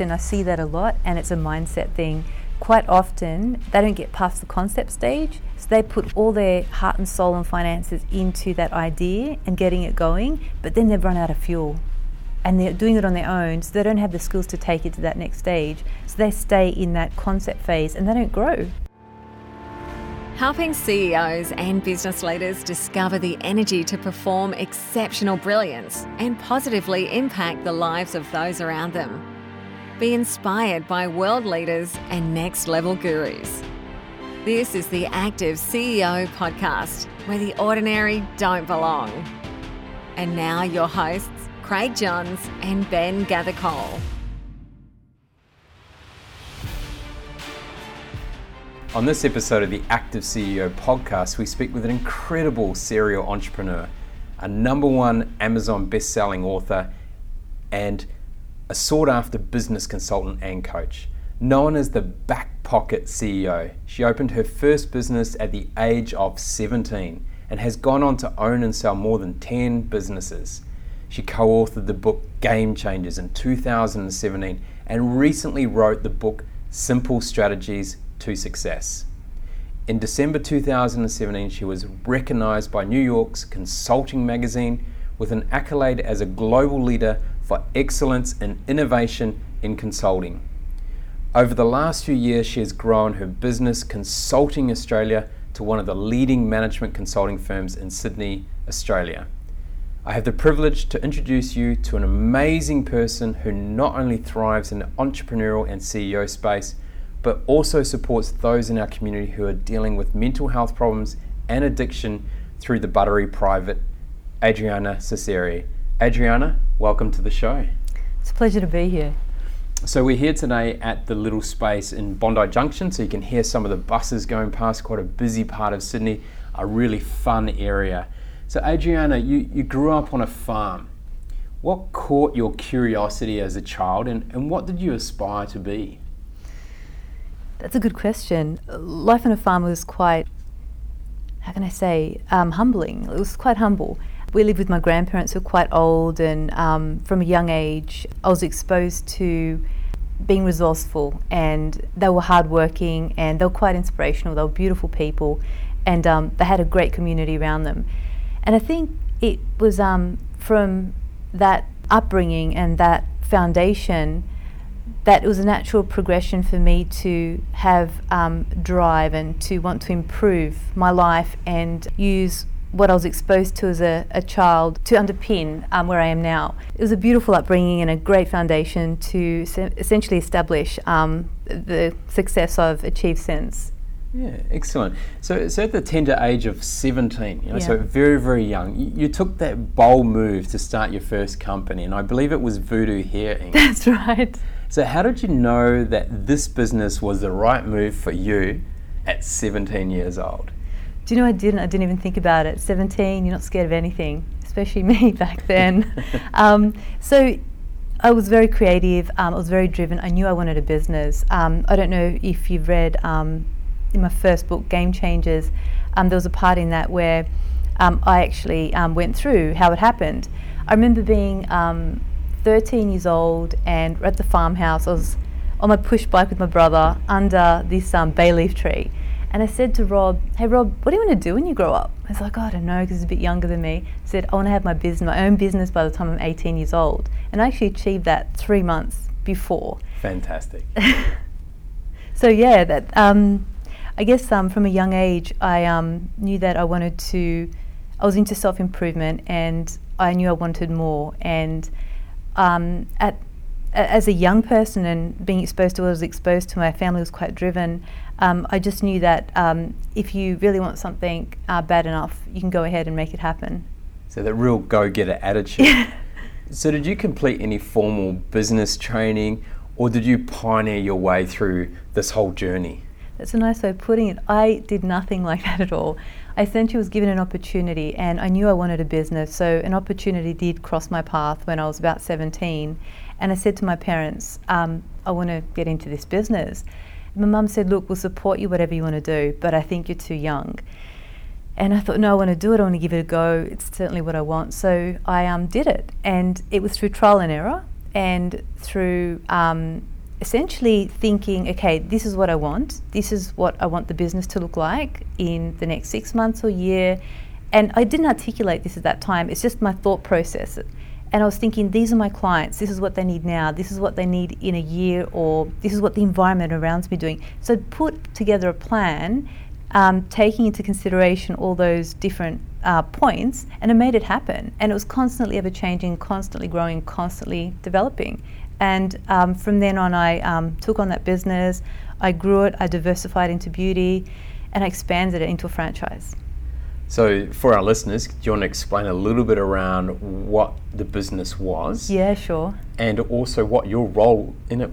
And I see that a lot, and it's a mindset thing. Quite often, they don't get past the concept stage, so they put all their heart and soul and finances into that idea and getting it going, but then they've run out of fuel. And they're doing it on their own, so they don't have the skills to take it to that next stage. So they stay in that concept phase and they don't grow. Helping CEOs and business leaders discover the energy to perform exceptional brilliance and positively impact the lives of those around them. Be inspired by world leaders and next level gurus. This is the Active CEO podcast, where the ordinary don't belong. And now, your hosts, Craig Johns and Ben Gathercole. On this episode of the Active CEO podcast, we speak with an incredible serial entrepreneur, a number one Amazon best-selling author, and a sought after business consultant and coach. Known as the back pocket CEO, she opened her first business at the age of 17 and has gone on to own and sell more than 10 businesses. She co authored the book Game Changers in 2017 and recently wrote the book Simple Strategies to Success. In December 2017, she was recognized by New York's Consulting magazine with an accolade as a global leader for excellence and innovation in consulting. Over the last few years, she has grown her business Consulting Australia to one of the leading management consulting firms in Sydney, Australia. I have the privilege to introduce you to an amazing person who not only thrives in the entrepreneurial and CEO space, but also supports those in our community who are dealing with mental health problems and addiction through the Buttery Private, Adriana Cesari. Adriana, welcome to the show. It's a pleasure to be here. So we're here today at the little space in Bondi Junction, so you can hear some of the buses going past. Quite a busy part of Sydney, a really fun area. So Adriana, you, you grew up on a farm. What caught your curiosity as a child, and, and what did you aspire to be? That's a good question. Life on a farm was quite, how can I say, um, humbling. It was quite humble we lived with my grandparents who were quite old, and um, from a young age, I was exposed to being resourceful, and they were hardworking, and they were quite inspirational. They were beautiful people, and um, they had a great community around them. And I think it was um, from that upbringing and that foundation that it was a natural progression for me to have um, drive and to want to improve my life and use what I was exposed to as a, a child to underpin um, where I am now. It was a beautiful upbringing and a great foundation to se- essentially establish um, the success I've achieved since. Yeah, excellent. So, so at the tender age of 17, you know, yeah. so very, very young, you, you, took that bold move to start your first company, and I believe it was Voodoo Hair Inc. That's right. So, how did you know that this business was the right move for you at 17 years old? Do you know I didn't? I didn't even think about it. 17, you're not scared of anything, especially me back then. um, so I was very creative. Um, I was very driven. I knew I wanted a business. Um, I don't know if you've read um, in my first book, Game Changers. Um, there was a part in that where um, I actually went through how it happened. I remember being 13 years old and at the farmhouse. I was on my push bike with my brother under this bay leaf tree and I said to Rob, hey Rob, what do you want to do when you grow up? I was like, oh, I don't know, because he's a bit younger than me. I said, I want to have my business, my own business by the time I'm 18 years old. And I actually achieved that three months before. Fantastic. so yeah, that um, I guess um, from a young age, I um, knew that I wanted to, I was into self improvement and I knew I wanted more. And um, at as a young person and being exposed to what I was exposed to, my family was quite driven. Um, I just knew that um, if you really want something uh, bad enough, you can go ahead and make it happen. So that real go-getter attitude. so did you complete any formal business training, or did you pioneer your way through this whole journey? That's a nice way of putting it. I did nothing like that at all. I essentially was given an opportunity, and I knew I wanted a business. So an opportunity did cross my path when I was about 17 and I said to my parents, um, I want to get into this business. My mum said, Look, we'll support you, whatever you want to do, but I think you're too young. And I thought, no, I want to do it. I want to give it a go. It's certainly what I want. So I um, did it. And it was through trial and error. and through um, essentially thinking, okay, this is what I want. This is what I want the business to look like in the next six months or year. And I didn't articulate this at that time. It's just my thought process. And I was thinking, these are my clients. This is what they need now. This is what they need in a year, or this is what the environment around me doing. So put together a plan, um, taking into consideration all those different uh, points, and it made it happen. And it was constantly ever changing, constantly growing, constantly developing. And um, from then on, I um, took on that business. I grew it. I diversified into beauty, and I expanded it into a franchise. So, for our listeners, do you want to explain a little bit around what the business was? Yeah, sure. And also what your role in it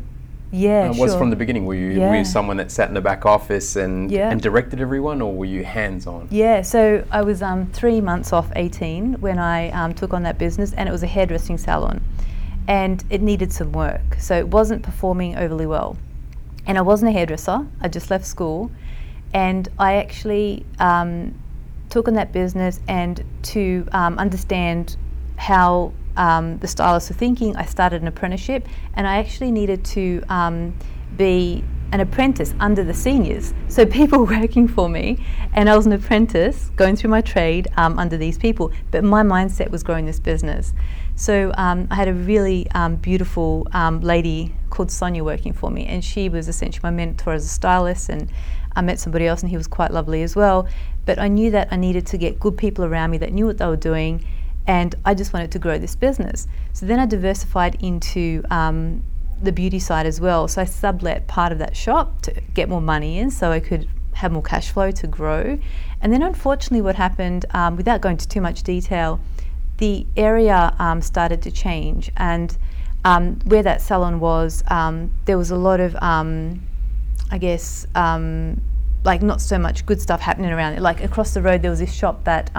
yeah, uh, was sure. from the beginning. Were you, yeah. were you someone that sat in the back office and, yeah. and directed everyone, or were you hands on? Yeah, so I was um, three months off 18 when I um, took on that business, and it was a hairdressing salon. And it needed some work, so it wasn't performing overly well. And I wasn't a hairdresser, I just left school. And I actually um, took on that business and to um, understand how um, the stylists were thinking, I started an apprenticeship and I actually needed to um, be an apprentice under the seniors. So people working for me, and I was an apprentice going through my trade um, under these people. But my mindset was growing this business. So um, I had a really um, beautiful um, lady called Sonia working for me, and she was essentially my mentor as a stylist. And I met somebody else, and he was quite lovely as well. But I knew that I needed to get good people around me that knew what they were doing, and I just wanted to grow this business. So then I diversified into um, the beauty side as well. So I sublet part of that shop to get more money in so I could have more cash flow to grow. And then unfortunately, what happened, um, without going into too much detail, the area um, started to change. And um, where that salon was, um, there was a lot of, um, I guess, um, like not so much good stuff happening around. It. Like across the road, there was this shop that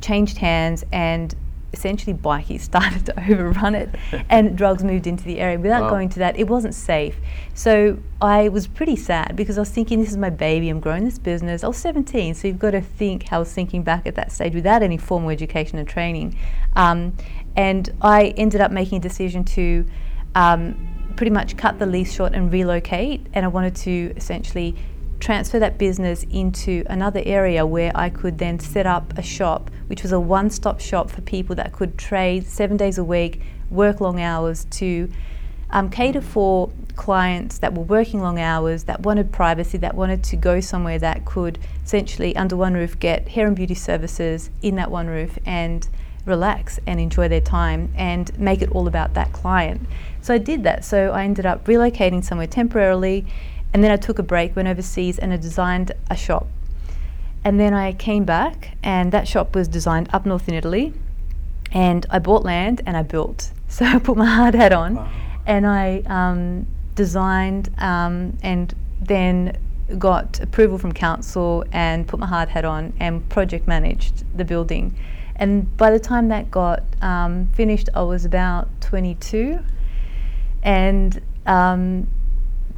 changed hands and essentially bikies started to overrun it and drugs moved into the area. Without Wow. going to that it wasn't safe. So i was pretty sad because i was thinking this is my baby. I'm growing this business. I was 17 so you've got to think how i was thinking back at that stage without any formal education and training. Um, and i ended up making a decision to um, pretty much cut the lease short and relocate and i wanted to essentially transfer that business into another area where I could then set up a shop, which was a one stop shop for people that could trade seven days a week, work long hours to um, cater for clients that were working long hours, that wanted privacy, that wanted to go somewhere that could essentially, under one roof, get hair and beauty services in that one roof and relax and enjoy their time and make it all about that client. So I did that. So I ended up relocating somewhere temporarily and then I took a break, went overseas, and I designed a shop. And then I came back, and that shop was designed up north in Italy. And I bought land and I built. So I put my hard hat on, Wow. and I um, designed um, and then got approval from council and put my hard hat on and project managed the building. And by the time that got um, finished, I was about 22, and um,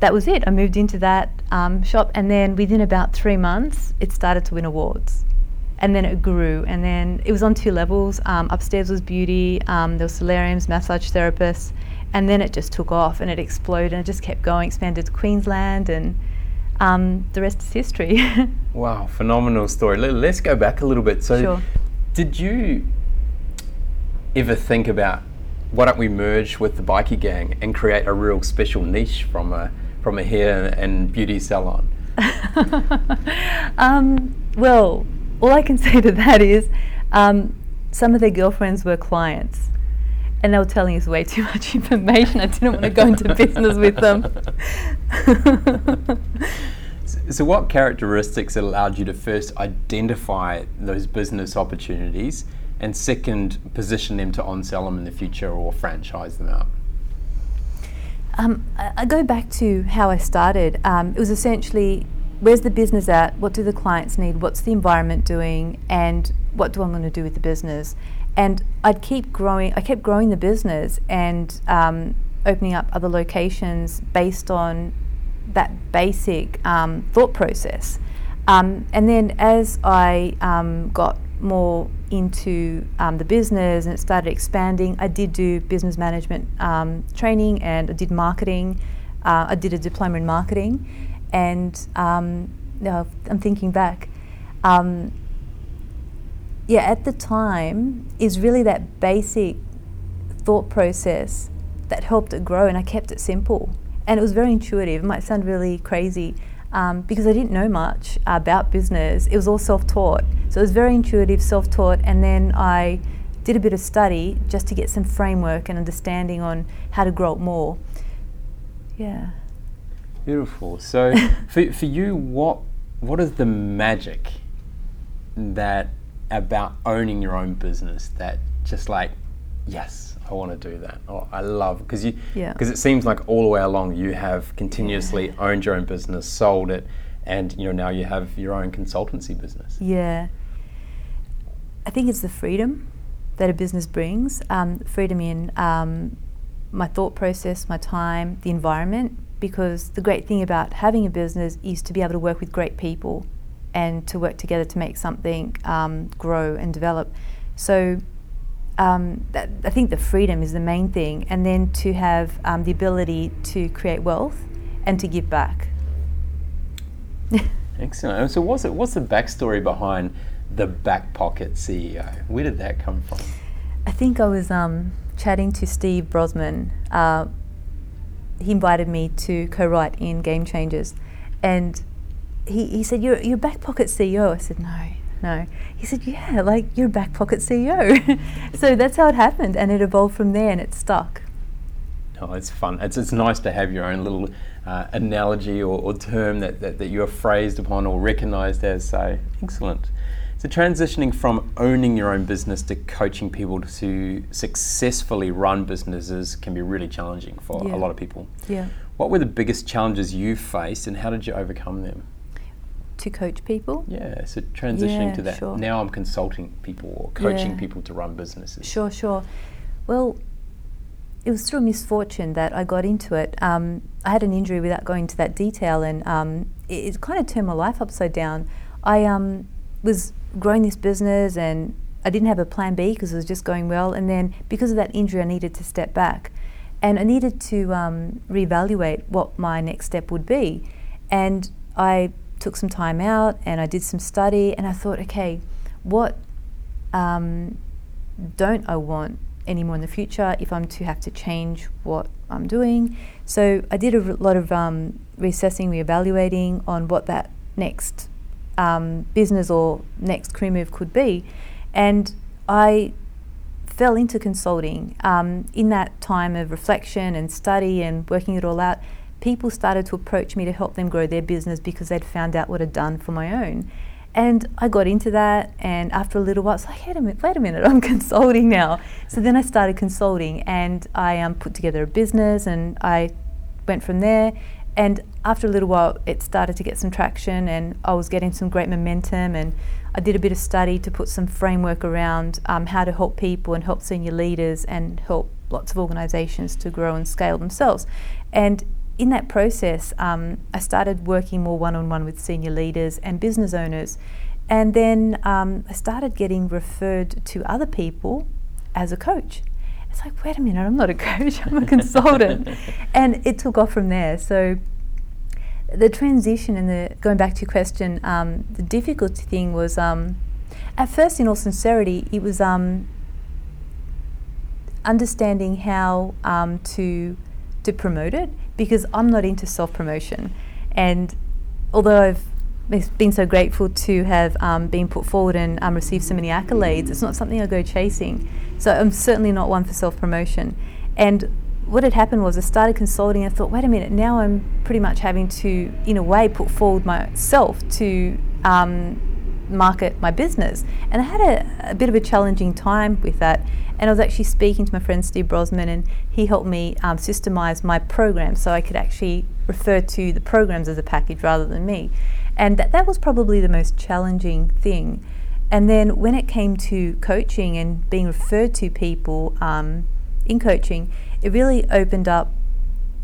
that was it. I moved into that um, shop, and then within about three months, it started to win awards. And then it grew, and then it was on two levels. Um, upstairs was beauty, um, there were solariums, massage therapists, and then it just took off and it exploded and it just kept going, expanded to Queensland, and um, the rest is history. Wow, phenomenal story. Let- Let's go back a little bit. So, Sure. did you ever think about why don't we merge with the bikie gang and create a real special niche from a from a hair and beauty salon? um, well, all I can say to that is um, some of their girlfriends were clients. And they were telling us way too much information. I didn't want to go into business with them. So, what characteristics allowed you to first identify those business opportunities, and second, position them to on sell them in the future or franchise them out? Um, I, go back to how I started. Um, it was essentially where's the business at? What do the clients need? What's the environment doing? And what do I want to do with the business? And I'd keep growing. I kept growing the business and um, opening up other locations based on that basic um, thought process. Um, and then as I um, got more into um, the business and it started expanding, I did do business management um, training and I did marketing. Uh, I did a diploma in marketing, and um, no, I'm thinking back. Um, yeah, at the time, is really that basic thought process that helped it grow, and I kept it simple. And it was very intuitive. It might sound really crazy um, because I didn't know much about business. It was all self taught. So it was very intuitive, self taught, and then I did a bit of study just to get some framework and understanding on how to grow it more. Yeah. Beautiful. So, for, for you, what what is the magic that about owning your own business that just like, yes, I want to do that. Oh, I love because you Yeah. because it seems like all the way along you have continuously owned your own business, sold it, and you know now you have your own consultancy business. Yeah. I think it's the freedom that a business brings. Um, freedom in um, my thought process, my time, the environment. Because the great thing about having a business is to be able to work with great people and to work together to make something um, grow and develop. So um, that, I think the freedom is the main thing, and then to have um, the ability to create wealth and to give back. Excellent. So what's it, what's the backstory behind the back pocket CEO? Where did that come from? I think I was um, chatting to Steve Brosman. Uh, he invited me to co-write in Game Changers, and he, he said, "You're you're back pocket CEO." I said, "No, no." He said, "Yeah, like you're back pocket CEO." so that's how it happened, and it evolved from there, and it stuck. Oh, it's fun. It's, it's nice to have your own little uh, analogy or, or term that, that, that you're phrased upon or recognized as. So, excellent. So, transitioning from owning your own business to coaching people to successfully run businesses can be really challenging for Yeah. a lot of people. Yeah, What were the biggest challenges you faced and how did you overcome them? To coach people. Yeah, so transitioning Yeah, to that. sure. Now I'm consulting people or coaching Yeah. people to run businesses. Sure, sure. Well, it was through a misfortune that I got into it. Um, I had an injury without going into that detail, and um, it, it kind of turned my life upside down. I um, was growing this business, and I didn't have a plan B because it was just going well. And then because of that injury, I needed to step back, and I needed to um, reevaluate what my next step would be. And I took some time out, and I did some study, and I thought, okay, what um, don't I want anymore in the future if I'm to have to change what I'm doing. So I did a lot of um, reassessing, reevaluating on what that next um, business or next career move could be. And I fell into consulting. Um, in that time of reflection and study and working it all out, people started to approach me to help them grow their business because they'd found out what I'd done for my own. And I got into that, and after a little while, it's like, wait a minute, wait a minute, I'm consulting now. So then I started consulting, and I um, put together a business, and I went from there. And after a little while, it started to get some traction, and I was getting some great momentum. And I did a bit of study to put some framework around um, how to help people and help senior leaders and help lots of organisations to grow and scale themselves. And in that process, um, I started working more one on one with senior leaders and business owners. And then um, I started getting referred to other people as a coach. It's like, wait a minute, I'm not a coach, I'm a consultant. and it took off from there. So the transition and the going back to your question, um, the difficult thing was um, at first, in all sincerity, it was um, understanding how um, to to promote it because I'm not into self promotion, and although I've been so grateful to have um, been put forward and um, received so many accolades, it's not something I go chasing. So I'm certainly not one for self promotion. And what had happened was I started consulting. I thought, wait a minute, now I'm pretty much having to, in a way, put forward myself to um, market my business. And I had a, a bit of a challenging time with that. And I was actually speaking to my friend Steve Brosman, and he helped me um, systemize my program so I could actually refer to the programs as a package rather than me. And that, that was probably the most challenging thing. And then when it came to coaching and being referred to people um, in coaching, it really opened up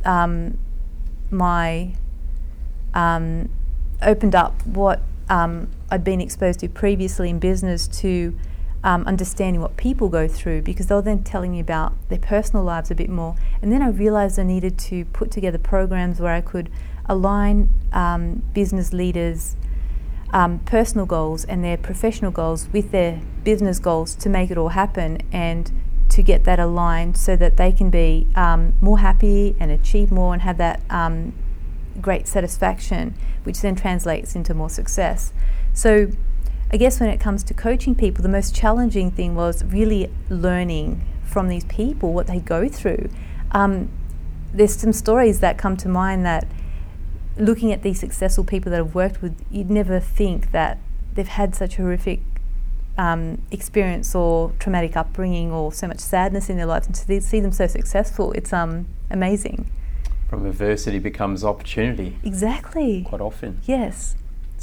um, my um, opened up what um, I'd been exposed to previously in business to um, understanding what people go through because they were then telling me about their personal lives a bit more. And then I realized I needed to put together programs where I could align um, business leaders' um, personal goals and their professional goals with their business goals to make it all happen and to get that aligned so that they can be um, more happy and achieve more and have that um, great satisfaction, which then translates into more success. So I guess when it comes to coaching people, the most challenging thing was really learning from these people what they go through. Um, there's some stories that come to mind that looking at these successful people that I've worked with, you'd never think that they've had such horrific um, experience or traumatic upbringing or so much sadness in their lives, and to see them so successful, it's um, amazing. From adversity becomes opportunity. Exactly. Quite often. Yes.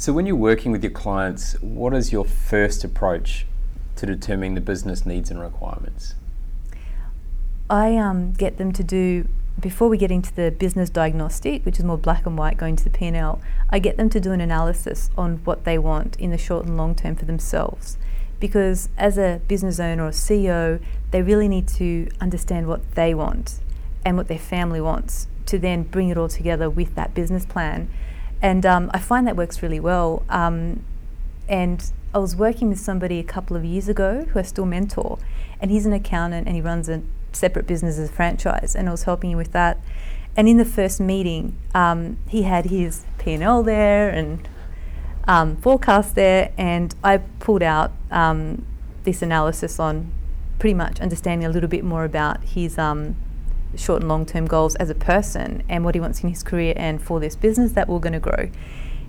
So, when you're working with your clients, what is your first approach to determining the business needs and requirements? I um, get them to do before we get into the business diagnostic, which is more black and white, going to the P&L. I get them to do an analysis on what they want in the short and long term for themselves, because as a business owner or CEO, they really need to understand what they want and what their family wants to then bring it all together with that business plan and um, I find that works really well. Um, and I was working with somebody a couple of years ago who I still mentor, and he's an accountant and he runs a separate business as a franchise, and I was helping him with that. And in the first meeting, um, he had his P&L there and um, forecast there, and I pulled out um, this analysis on pretty much understanding a little bit more about his um, short and long term goals as a person and what he wants in his career and for this business that we're going to grow.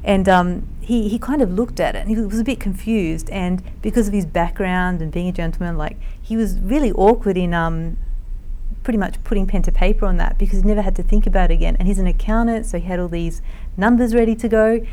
And um, he, he kind of looked at it and he was a bit confused. And because of his background and being a gentleman, like he was really awkward in um, pretty much putting pen to paper on that because he never had to think about it again. And he's an accountant, so he had all these numbers ready to go.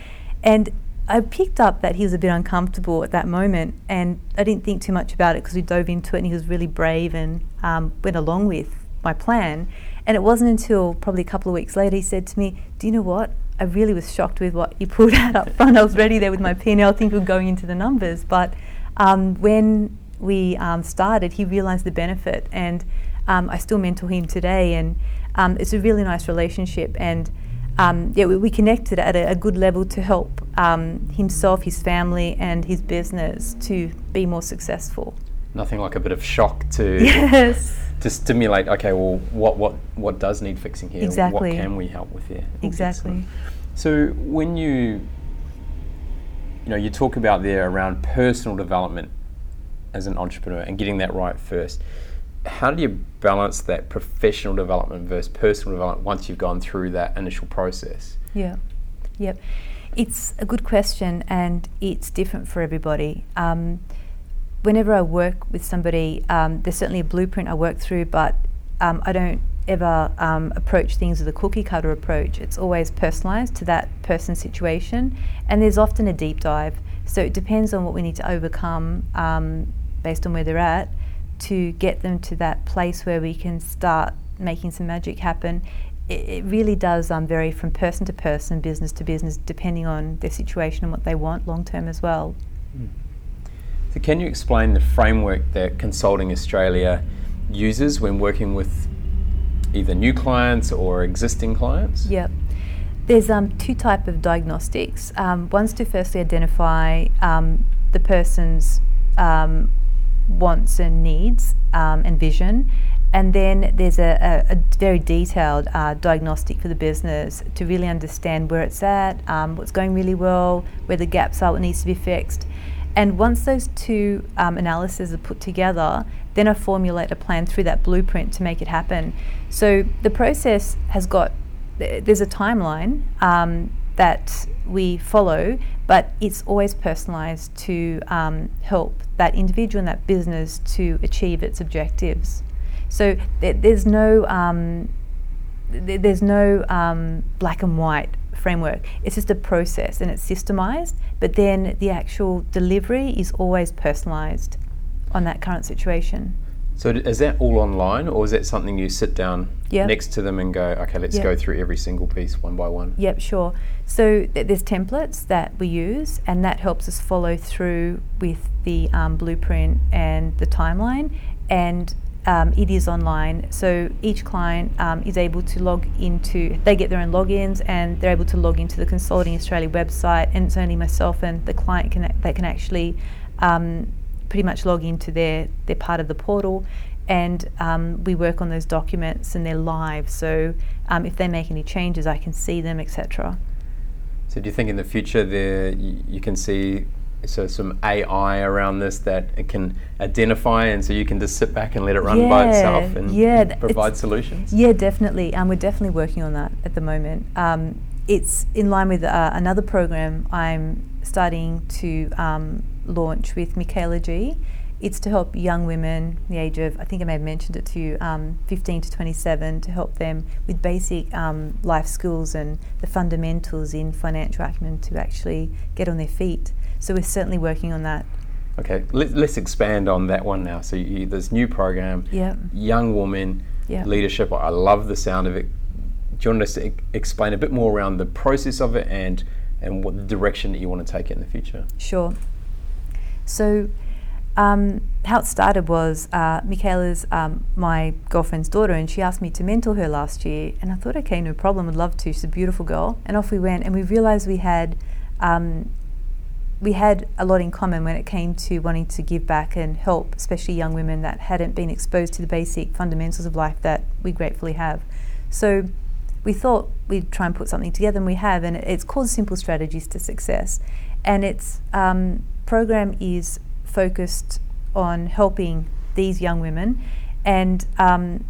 And I picked up that he was a bit uncomfortable at that moment, and I didn't think too much about it because we dove into it, and he was really brave and um, went along with my plan. And it wasn't until probably a couple of weeks later he said to me, Do you know what? I really was shocked with what you pulled out up front. I was ready there with my P&L thinking going into the numbers. But um, when we um, started, he realized the benefit. And um, I still mentor him today. And um, it's a really nice relationship. And um, yeah, we, we, connected at a, a, good level to help um, himself, his family, and his business to be more successful. Nothing like a bit of shock to yes to stimulate. Okay, well, what what what does need fixing here? Exactly. What can we help with here? Exactly. So when you you know you talk about there around personal development as an entrepreneur and getting that right first. How do you balance that professional development versus personal development once you've gone through that initial process? Yeah, yep. It's a good question, and it's different for everybody. Um, whenever I work with somebody, um, there's certainly a blueprint I work through, but um, I don't ever um, approach things with a cookie cutter approach. It's always personalized to that person's situation, and there's often a deep dive. So it depends on what we need to overcome um, based on where they're at to get them to that place where we can start making some magic happen. It, really does um, vary from person to person, business to business, depending on their situation and what they want long term as well. Mm. So, can you explain the framework that Consulting Australia uses when working with either new clients or existing clients? Yep. There's um, two type of diagnostics. Um, one's to firstly identify um, the person's um, wants and needs um, and vision, and then there's a, a, a very detailed uh, diagnostic for the business to really understand where it's at, um, what's going really well, where the gaps are, what needs to be fixed. And once those two um, analyses are put together, then I formulate a plan through that blueprint to make it happen. So the process has got, there's a timeline um, that we follow, but it's always personalized to um, help that individual and that business to achieve its objectives. So th- there's no, um, th- there's no um, black and white framework. It's just a process and it's systemized, but then the actual delivery is always personalized on that current situation. So is that all online, or is that something you sit down Yep. next to them and go, okay, let's Yep. go through every single piece one by one? Yep, sure. So th- there's templates that we use, and that helps us follow through with the um, blueprint and the timeline. And um, it is online, so each client um, is able to log into. They get their own logins, and they're able to log into the Consulting Australia website. And it's only myself and the client can that can actually um, pretty much log into their their part of the portal and um, we work on those documents and they're live. So um, if they make any changes, I can see them, etc. So do you think in the future there you, you can see so some AI around this that it can identify, and so you can just sit back and let it run by itself and yeah, th- provide solutions? Yeah, definitely. Um, we're definitely working on that at the moment. Um, it's in line with uh, another program I'm starting to um, launch with Michaela G. It's to help young women, the age of, I think I may have mentioned it to you, um, 15 to 27, to help them with basic um, life skills and the fundamentals in financial acumen to actually get on their feet. So we're certainly working on that. Okay, let, let's expand on that one now. So you, this new program, Yeah. young woman Yeah. leadership. I love the sound of it. Do you want us to e- explain a bit more around the process of it and and what the direction that you want to take it in the future? Sure. So, um, how it started was uh, Michaela's um, my girlfriend's daughter, and she asked me to mentor her last year. And I thought, okay, no problem, would love to. She's a beautiful girl. And off we went, and we realised we had. Um, we had a lot in common when it came to wanting to give back and help, especially young women that hadn't been exposed to the basic fundamentals of life that we gratefully have. So we thought we'd try and put something together, and we have, and it's called Simple Strategies to Success. And its um, program is focused on helping these young women, and um,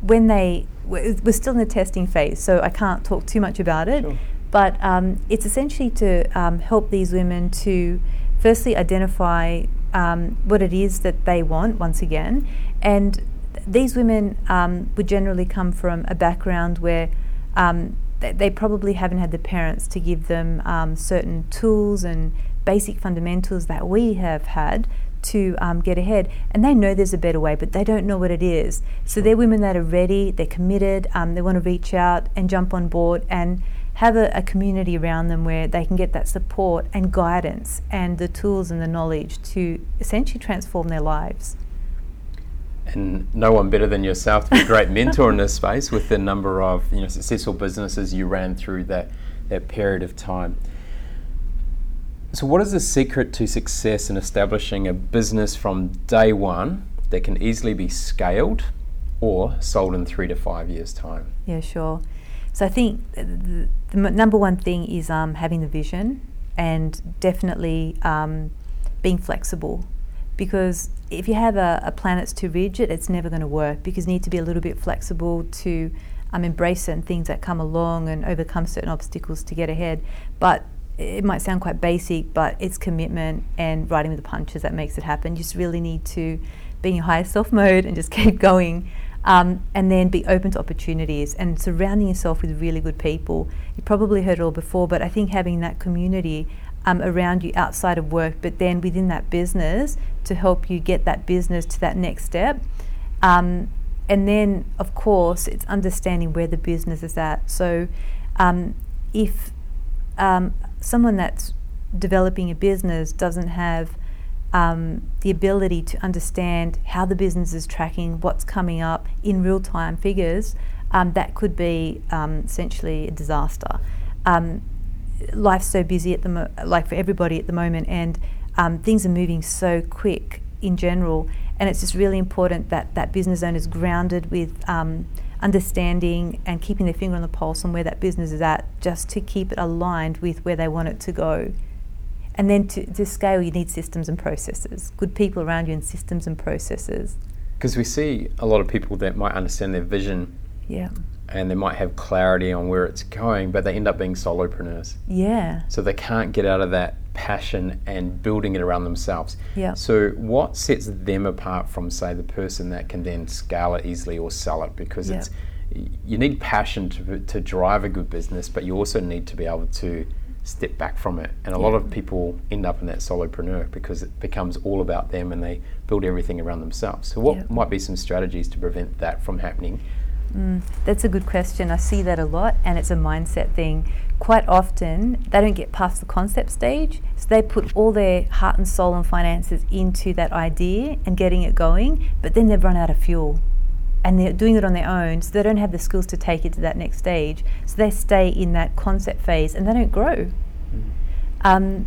when they we're still in the testing phase, so I can't talk too much about it. Sure. But um, it's essentially to um, help these women to firstly identify um, what it is that they want once again. And th- these women um, would generally come from a background where um, th- they probably haven't had the parents to give them um, certain tools and basic fundamentals that we have had to um, get ahead. And they know there's a better way, but they don't know what it is. So they're women that are ready, they're committed, um, they want to reach out and jump on board and have a, a community around them where they can get that support and guidance and the tools and the knowledge to essentially transform their lives. And no one better than yourself to be a great mentor in this space with the number of you know successful businesses you ran through that that period of time. So, what is the secret to success in establishing a business from day one that can easily be scaled or sold in three to five years' time? Yeah, sure. So I think the, the number one thing is um, having the vision and definitely um, being flexible. Because if you have a, a plan that's too rigid, it's never going to work because you need to be a little bit flexible to um, embrace certain things that come along and overcome certain obstacles to get ahead. But it might sound quite basic, but it's commitment and riding with the punches that makes it happen. You just really need to be in your highest self mode and just keep going. Um, and then be open to opportunities and surrounding yourself with really good people. You probably heard it all before, but I think having that community um, around you outside of work, but then within that business to help you get that business to that next step. Um, and then, of course, it's understanding where the business is at. So, um, if um, someone that's developing a business doesn't have um, the ability to understand how the business is tracking, what's coming up in real time figures, um, that could be um, essentially a disaster. Um, life's so busy at the mo- like for everybody at the moment, and um, things are moving so quick in general, and it's just really important that that business owner is grounded with um, understanding and keeping their finger on the pulse on where that business is at, just to keep it aligned with where they want it to go. And then to, to scale, you need systems and processes, good people around you, and systems and processes. Because we see a lot of people that might understand their vision Yeah. and they might have clarity on where it's going, but they end up being solopreneurs. Yeah. So they can't get out of that passion and building it around themselves. Yeah. So what sets them apart from, say, the person that can then scale it easily or sell it? Because Yeah. it's you need passion to, to drive a good business, but you also need to be able to step back from it. And a lot of people end up in that solopreneur because it becomes all about them and they build everything around themselves. So, what Yeah. might be some strategies to prevent that from happening? Mm, that's a good question. I see that a lot, and it's a mindset thing. Quite often, they don't get past the concept stage, so they put all their heart and soul and finances into that idea and getting it going, but then they've run out of fuel. And they're doing it on their own, so they don't have the skills to take it to that next stage. So they stay in that concept phase and they don't grow. Um,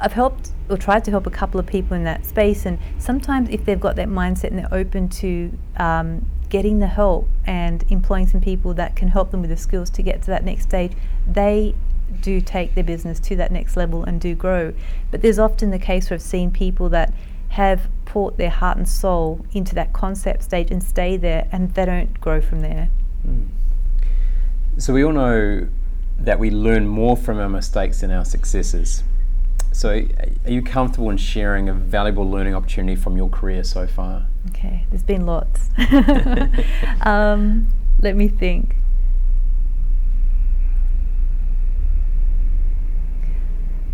I've helped or tried to help a couple of people in that space, and sometimes if they've got that mindset and they're open to um, getting the help and employing some people that can help them with the skills to get to that next stage, they do take their business to that next level and do grow. But there's often the case where I've seen people that have poured their heart and soul into that concept stage and stay there, and they don't grow from there. So, we all know that we learn more from our mistakes than our successes. So, are you comfortable in sharing a valuable learning opportunity from your career so far? Okay, there's been lots. um, let me think.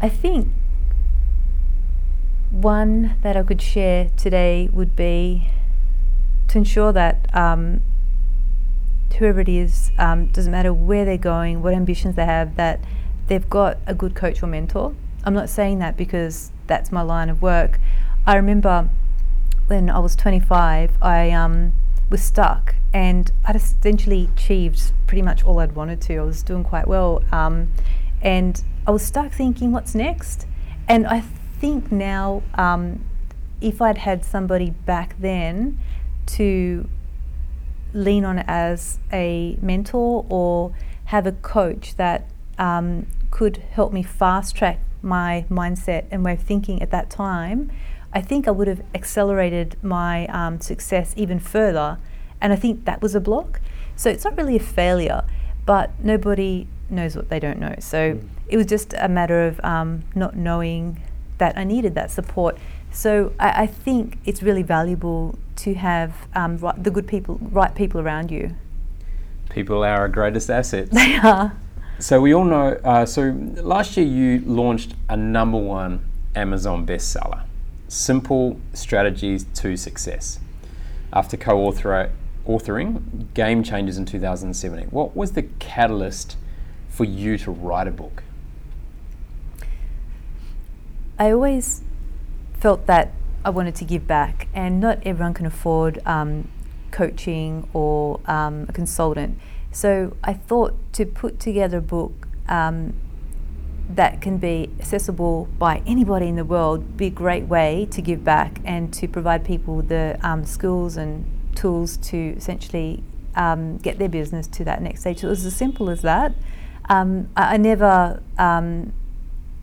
I think one that I could share today would be to ensure that um, whoever it is, um, doesn't matter where they're going, what ambitions they have, that they've got a good coach or mentor. I'm not saying that because that's my line of work. I remember when I was 25, I um, was stuck and I'd essentially achieved pretty much all I'd wanted to. I was doing quite well. Um, and I was stuck thinking, what's next? And I think now, um, if I'd had somebody back then to lean on as a mentor or have a coach that um, could help me fast track my mindset and way of thinking at that time, I think I would have accelerated my um, success even further. And I think that was a block. So it's not really a failure, but nobody knows what they don't know. So Mm. it was just a matter of um, not knowing that I needed that support. So I, I think it's really valuable to have um, right, the good people, right people around you. People are our greatest assets. They are. So we all know. Uh, so last year you launched a number one Amazon bestseller, "Simple Strategies to Success." After co-author authoring Game Changers in 2017, what was the catalyst for you to write a book? I always felt that I wanted to give back, and not everyone can afford um, coaching or um, a consultant. So I thought to put together a book um, that can be accessible by anybody in the world be a great way to give back and to provide people the um, skills and tools to essentially um, get their business to that next stage. So it was as simple as that. Um, I, I never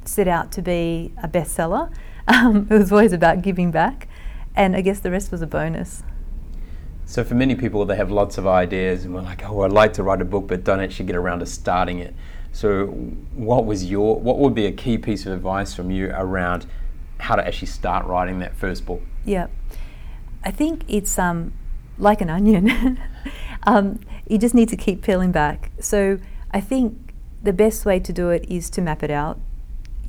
set out to be a bestseller. Um, it was always about giving back, and I guess the rest was a bonus. So for many people, they have lots of ideas and we're like, "Oh, I'd like to write a book, but don't actually get around to starting it." So, what was your what would be a key piece of advice from you around how to actually start writing that first book? Yeah, I think it's um, like an onion. um, you just need to keep peeling back. So I think the best way to do it is to map it out.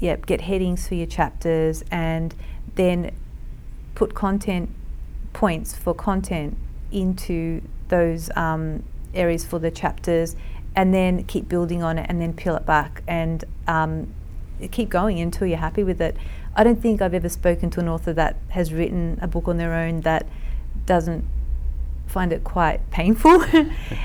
Yep, get headings for your chapters, and then put content points for content into those um, areas for the chapters, and then keep building on it, and then peel it back, and um, keep going until you're happy with it. I don't think I've ever spoken to an author that has written a book on their own that doesn't find it quite painful.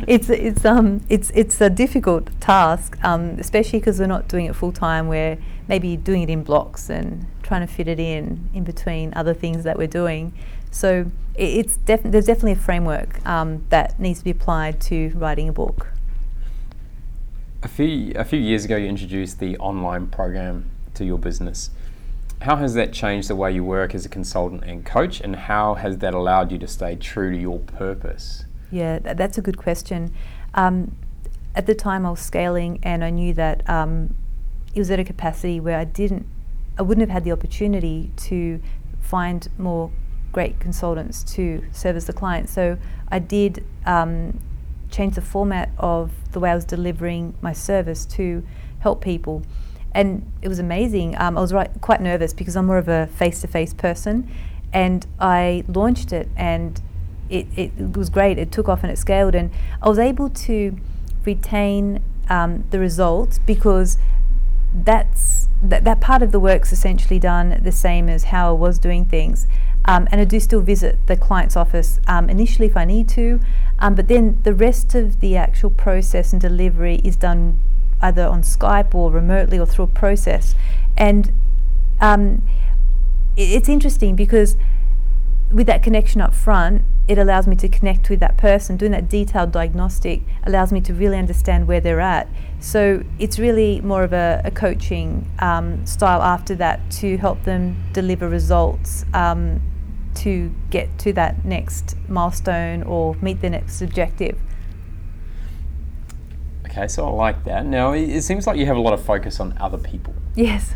it's it's um it's it's a difficult task, um, especially because we're not doing it full time. We're maybe doing it in blocks and trying to fit it in in between other things that we're doing. So it, it's def- there's definitely a framework um, that needs to be applied to writing a book. A few a few years ago, you introduced the online program to your business. How has that changed the way you work as a consultant and coach, and how has that allowed you to stay true to your purpose? Yeah, th- that's a good question. Um, at the time, I was scaling, and I knew that um, it was at a capacity where I didn't, I wouldn't have had the opportunity to find more great consultants to service the client. So I did um, change the format of the way I was delivering my service to help people. And it was amazing. Um, I was right, quite nervous because I'm more of a face-to-face person, and I launched it, and it, it was great. It took off and it scaled, and I was able to retain um, the results because that's that, that part of the work's essentially done the same as how I was doing things. Um, and I do still visit the client's office um, initially if I need to, um, but then the rest of the actual process and delivery is done either on Skype or remotely or through a process. And um, it's interesting because with that connection up front, it allows me to connect with that person. Doing that detailed diagnostic allows me to really understand where they're at. So it's really more of a, a coaching um, style after that to help them deliver results um, to get to that next milestone or meet the next objective. Okay, so I like that. Now, it seems like you have a lot of focus on other people. Yes.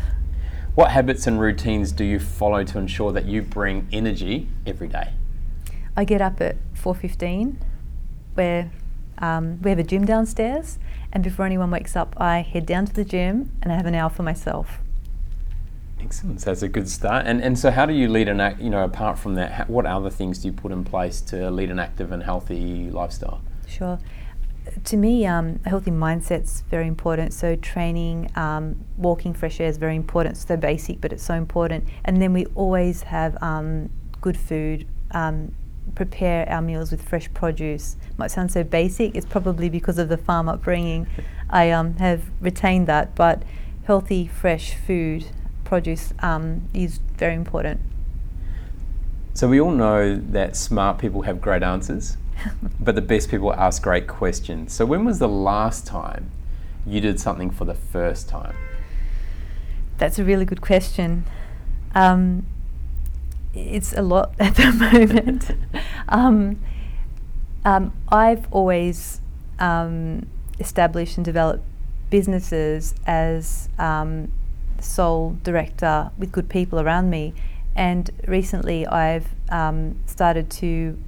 What habits and routines do you follow to ensure that you bring energy every day? I get up at 4.15 where um, we have a gym downstairs and before anyone wakes up I head down to the gym and I have an hour for myself. Excellent. So that's a good start. And and so how do you lead an act? You know, apart from that, what other things do you put in place to lead an active and healthy lifestyle? Sure to me, um, a healthy mindset's very important. So training, um, walking fresh air is very important. It's so basic, but it's so important. And then we always have um, good food. Um, prepare our meals with fresh produce. Might sound so basic. It's probably because of the farm upbringing. I um, have retained that, but healthy, fresh food, produce um, is very important. So we all know that smart people have great answers but the best people ask great questions. So, when was the last time you did something for the first time? That's a really good question. Um, it's a lot at the moment. um, um, I've always um, established and developed businesses as um, sole director with good people around me. And recently I've um, started to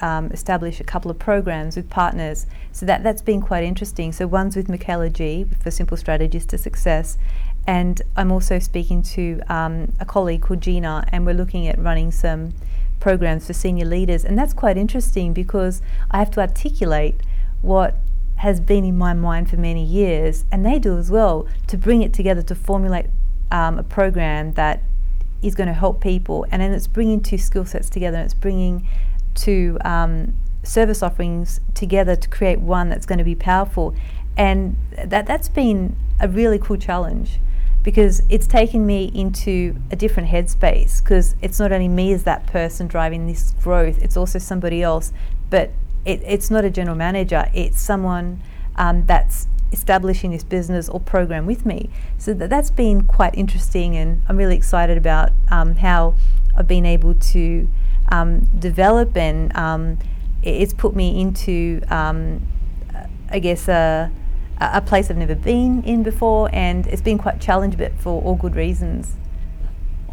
um, establish a couple of programs with partners. So that, that's been quite interesting. So one's with Michaela G for Simple Strategies to Success. And I'm also speaking to um, a colleague called Gina, and we're looking at running some programs for senior leaders. And that's quite interesting because I have to articulate what has been in my mind for many years, and they do as well, to bring it together to formulate um, a program that is going to help people. And then it's bringing two skill sets together, and it's bringing to um, service offerings together to create one that's going to be powerful. And that, that's been a really cool challenge because it's taken me into a different headspace because it's not only me as that person driving this growth, it's also somebody else. But it, it's not a general manager, it's someone um, that's establishing this business or program with me. So that, that's been quite interesting, and I'm really excited about um, how I've been able to um, develop, and um, it's put me into, um, I guess, a, a place I've never been in before, and it's been quite challenging, but for all good reasons.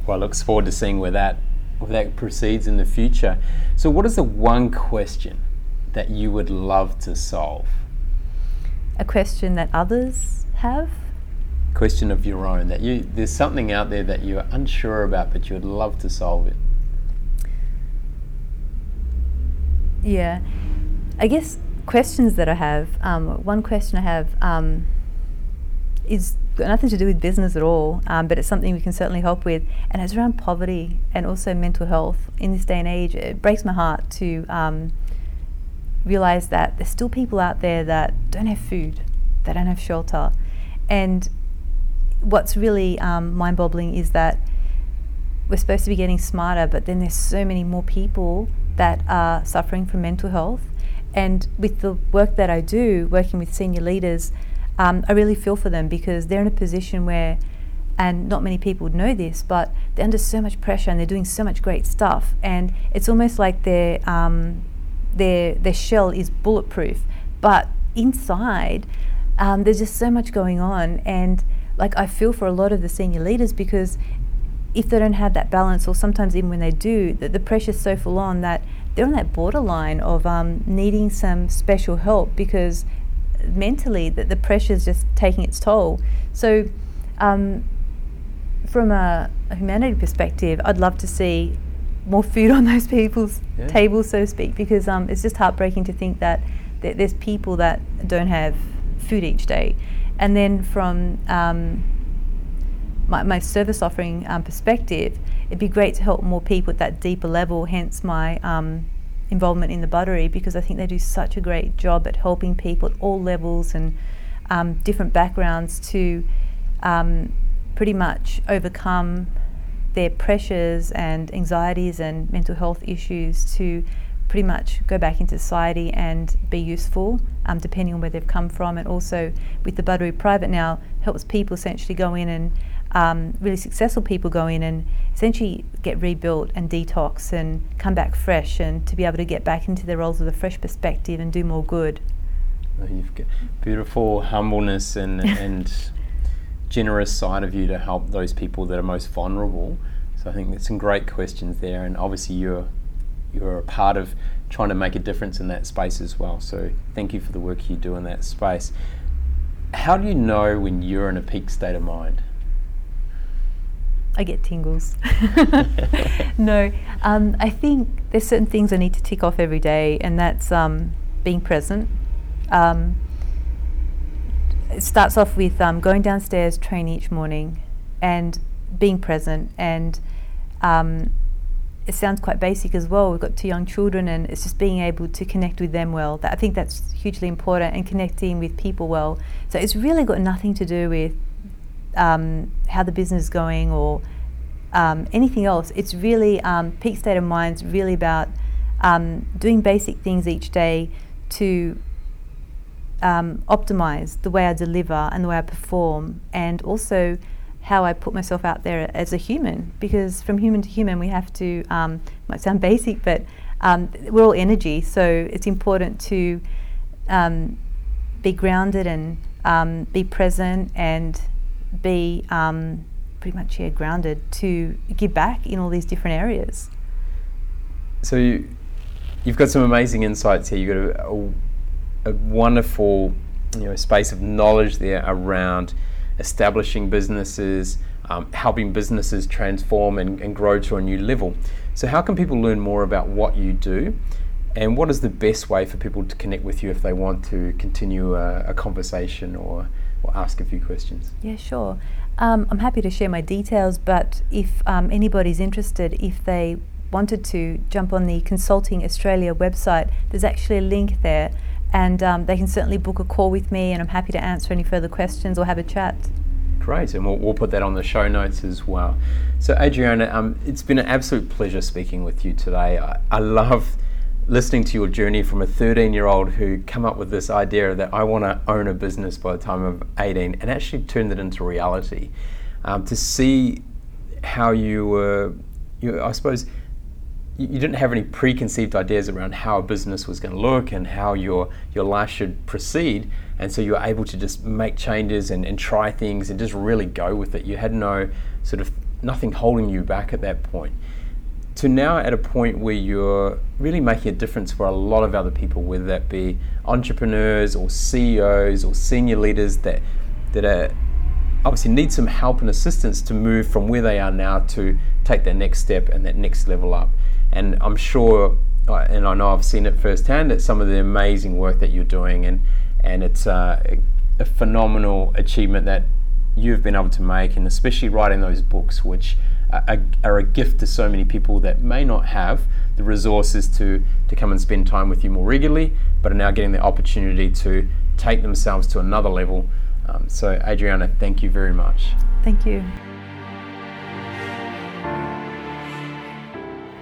Well, I look forward to seeing where that where that proceeds in the future. So, what is the one question that you would love to solve? A question that others have. Question of your own that you there's something out there that you're unsure about, but you would love to solve it. Yeah. I guess questions that I have, um, one question I have um, is got nothing to do with business at all, um, but it's something we can certainly help with, and it's around poverty and also mental health in this day and age. It breaks my heart to um, realize that there's still people out there that don't have food, they don't have shelter, and what's really um, mind-boggling is that we're supposed to be getting smarter, but then there's so many more people that are suffering from mental health. And with the work that I do, working with senior leaders, um, I really feel for them because they're in a position where, and not many people would know this, but they're under so much pressure and they're doing so much great stuff. And it's almost like their, um, their, their shell is bulletproof. But inside, um, there's just so much going on. And like I feel for a lot of the senior leaders because if they don't have that balance, or sometimes even when they do, the, the pressure's so full on that they're on that borderline of um, needing some special help because mentally that the pressure is just taking its toll. So um, from a, a, humanity perspective, I'd love to see more food on those people's yeah. tables, so to speak, because um, it's just heartbreaking to think that th- there's people that don't have food each day. And then from um, my, my, service offering um, perspective, it'd be great to help more people at that deeper level, hence my um, involvement in the Buttery, because I think they do such a great job at helping people at all levels and um, different backgrounds to um, pretty much overcome their pressures and anxieties and mental health issues to pretty much go back into society and be useful, um, depending on where they've come from. And also with the Buttery Private now helps people essentially go in and um, really successful people go in and essentially get rebuilt and detox and come back fresh and to be able to get back into their roles with a fresh perspective and do more good. You've got beautiful humbleness and, and generous side of you to help those people that are most vulnerable. So I think there's some great questions there, and obviously you're you're a part of trying to make a difference in that space as well. So thank you for the work you do in that space. How do you know when you're in a peak state of mind? I get tingles. no, um, I think there's certain things I need to tick off every day, and that's um, being present. Um, it starts off with um, going downstairs, train each morning, and being present. And um, it sounds quite basic as well. We've got two young children, and it's just being able to connect with them well. That, I think that's hugely important, and connecting with people well. So it's really got nothing to do with um, how the business is going or um, anything else. It's really um, peak state of mind. It's really about um, doing basic things each day to um, optimize the way I deliver and the way I perform, and also how I put myself out there as a human. Because from human to human, we have to. Um, might sound basic, but um, we're all energy, so it's important to be grounded and be present and be um, pretty much yeah, grounded to give back in all these different areas. So you, have got some amazing insights here. You've got a, a, a wonderful you know, space of knowledge there around establishing businesses, um, helping businesses transform and, and, grow to a new level. So, how can people learn more about what you do? And what is the best way for people to connect with you if they want to continue a, a conversation or or ask a few questions? Yeah, sure. Um, I'm happy to share my details, but if um, anybody's interested, if they wanted to jump on the Consulting Australia website, there's actually a link there, and um, they can certainly book a call with me, and I'm happy to answer any further questions or have a chat. Great, and we'll, we'll put that on the show notes as well. So, Adriana, um, it's been an absolute pleasure speaking with you today. I, I love listening to your journey from a 13 year old who come up with this idea that I want to own a business by the time of 18 and actually turned it into reality. Um, to see how you were, you, I suppose, you, you didn't have any preconceived ideas around how a business was going to look and how your, your life should proceed. And so you were able to just make changes and, and try things and just really go with it. You had no sort of nothing holding you back at that point to now at a point where you're really making a difference for a lot of other people, whether that be entrepreneurs or CEOs or senior leaders that that are obviously need some help and assistance to move from where they are now to take that next step and that next level up. And I'm sure, uh, and I know I've seen it firsthand, that some of the amazing work that you're doing, and and it's uh, a phenomenal achievement that you've been able to make, and especially writing those books, which are, are, a gift to so many people that may not have the resources to, to come and spend time with you more regularly, but are now getting the opportunity to take themselves to another level. Um, so, Adriana, thank you very much. Thank you.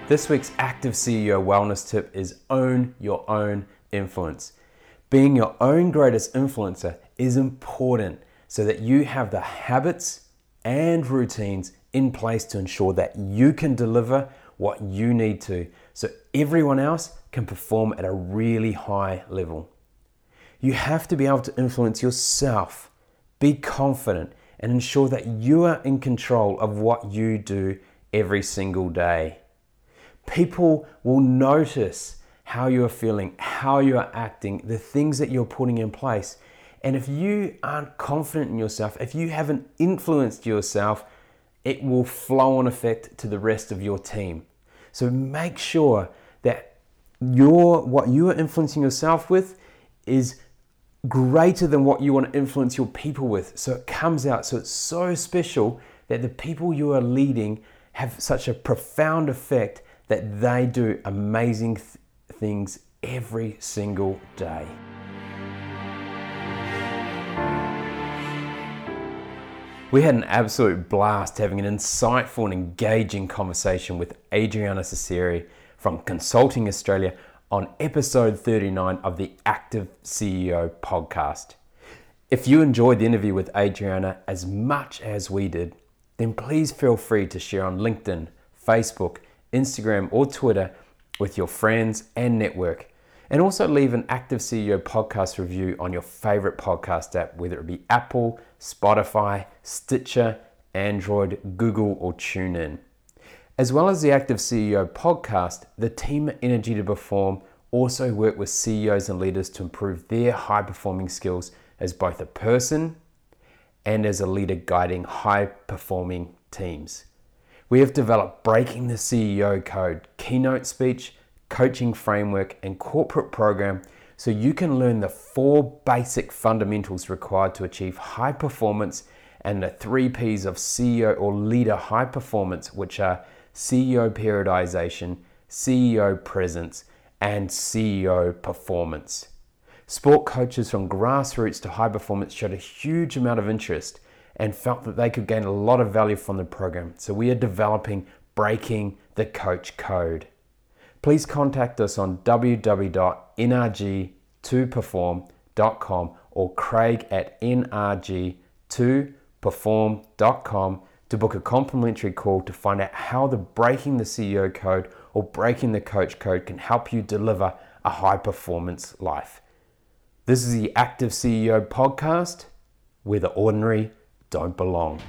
This week's Active CEO Wellness tip is own your own influence. Being your own greatest influencer is important so that you have the habits and routines in place to ensure that you can deliver what you need to so everyone else can perform at a really high level. You have to be able to influence yourself, be confident, and ensure that you are in control of what you do every single day. People will notice how you are feeling, how you are acting, the things that you're putting in place, And if you aren't confident in yourself, if you haven't influenced yourself, it will flow on effect to the rest of your team. So make sure that your what you are influencing yourself with is greater than what you want to influence your people with. So it comes out. So it's so special that the people you are leading have such a profound effect that they do amazing th- things every single day. We had an absolute blast having an insightful and engaging conversation with Adriana Cesari from Consulting Australia on episode 39 of the Active CEO podcast. If you enjoyed the interview with Adriana as much as we did, then please feel free to share on LinkedIn, Facebook, Instagram, or Twitter with your friends and network. And also leave an Active CEO podcast review on your favorite podcast app, whether it be Apple, Spotify, Stitcher, Android, Google, or TuneIn. As well as the Active CEO podcast, the team at Energy to Perform also work with CEOs and leaders to improve their high performing skills as both a person and as a leader guiding high performing teams. We have developed Breaking the CEO Code, keynote speech, coaching framework, and corporate program so you can learn the four basic fundamentals required to achieve high performance and the three P's of CEO or leader high performance, which are CEO periodization, CEO presence, and CEO performance. Sport coaches from grassroots to high performance showed a huge amount of interest and felt that they could gain a lot of value from the program. So we are developing Breaking the Coach Code. Please contact us on www.nrg2perform.com or craig at nrg2perform.com to book a complimentary call to find out how the Breaking the CEO Code or Breaking the Coach Code can help you deliver a high performance life. This is the Active CEO podcast where the ordinary don't belong.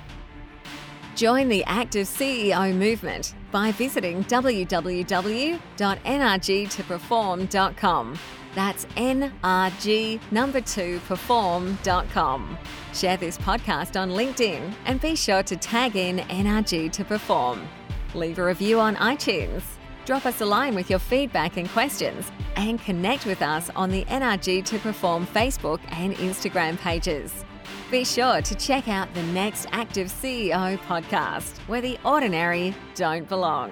Join the Active CEO movement by visiting www.nrg2perform.com. That's NRG number two perform.com. Share this podcast on LinkedIn and be sure to tag in NRG to Perform. Leave a review on iTunes. Drop us a line with your feedback and questions and connect with us on the NRG to Perform Facebook and Instagram pages. Be sure to check out the next Active CEO podcast where the ordinary don't belong.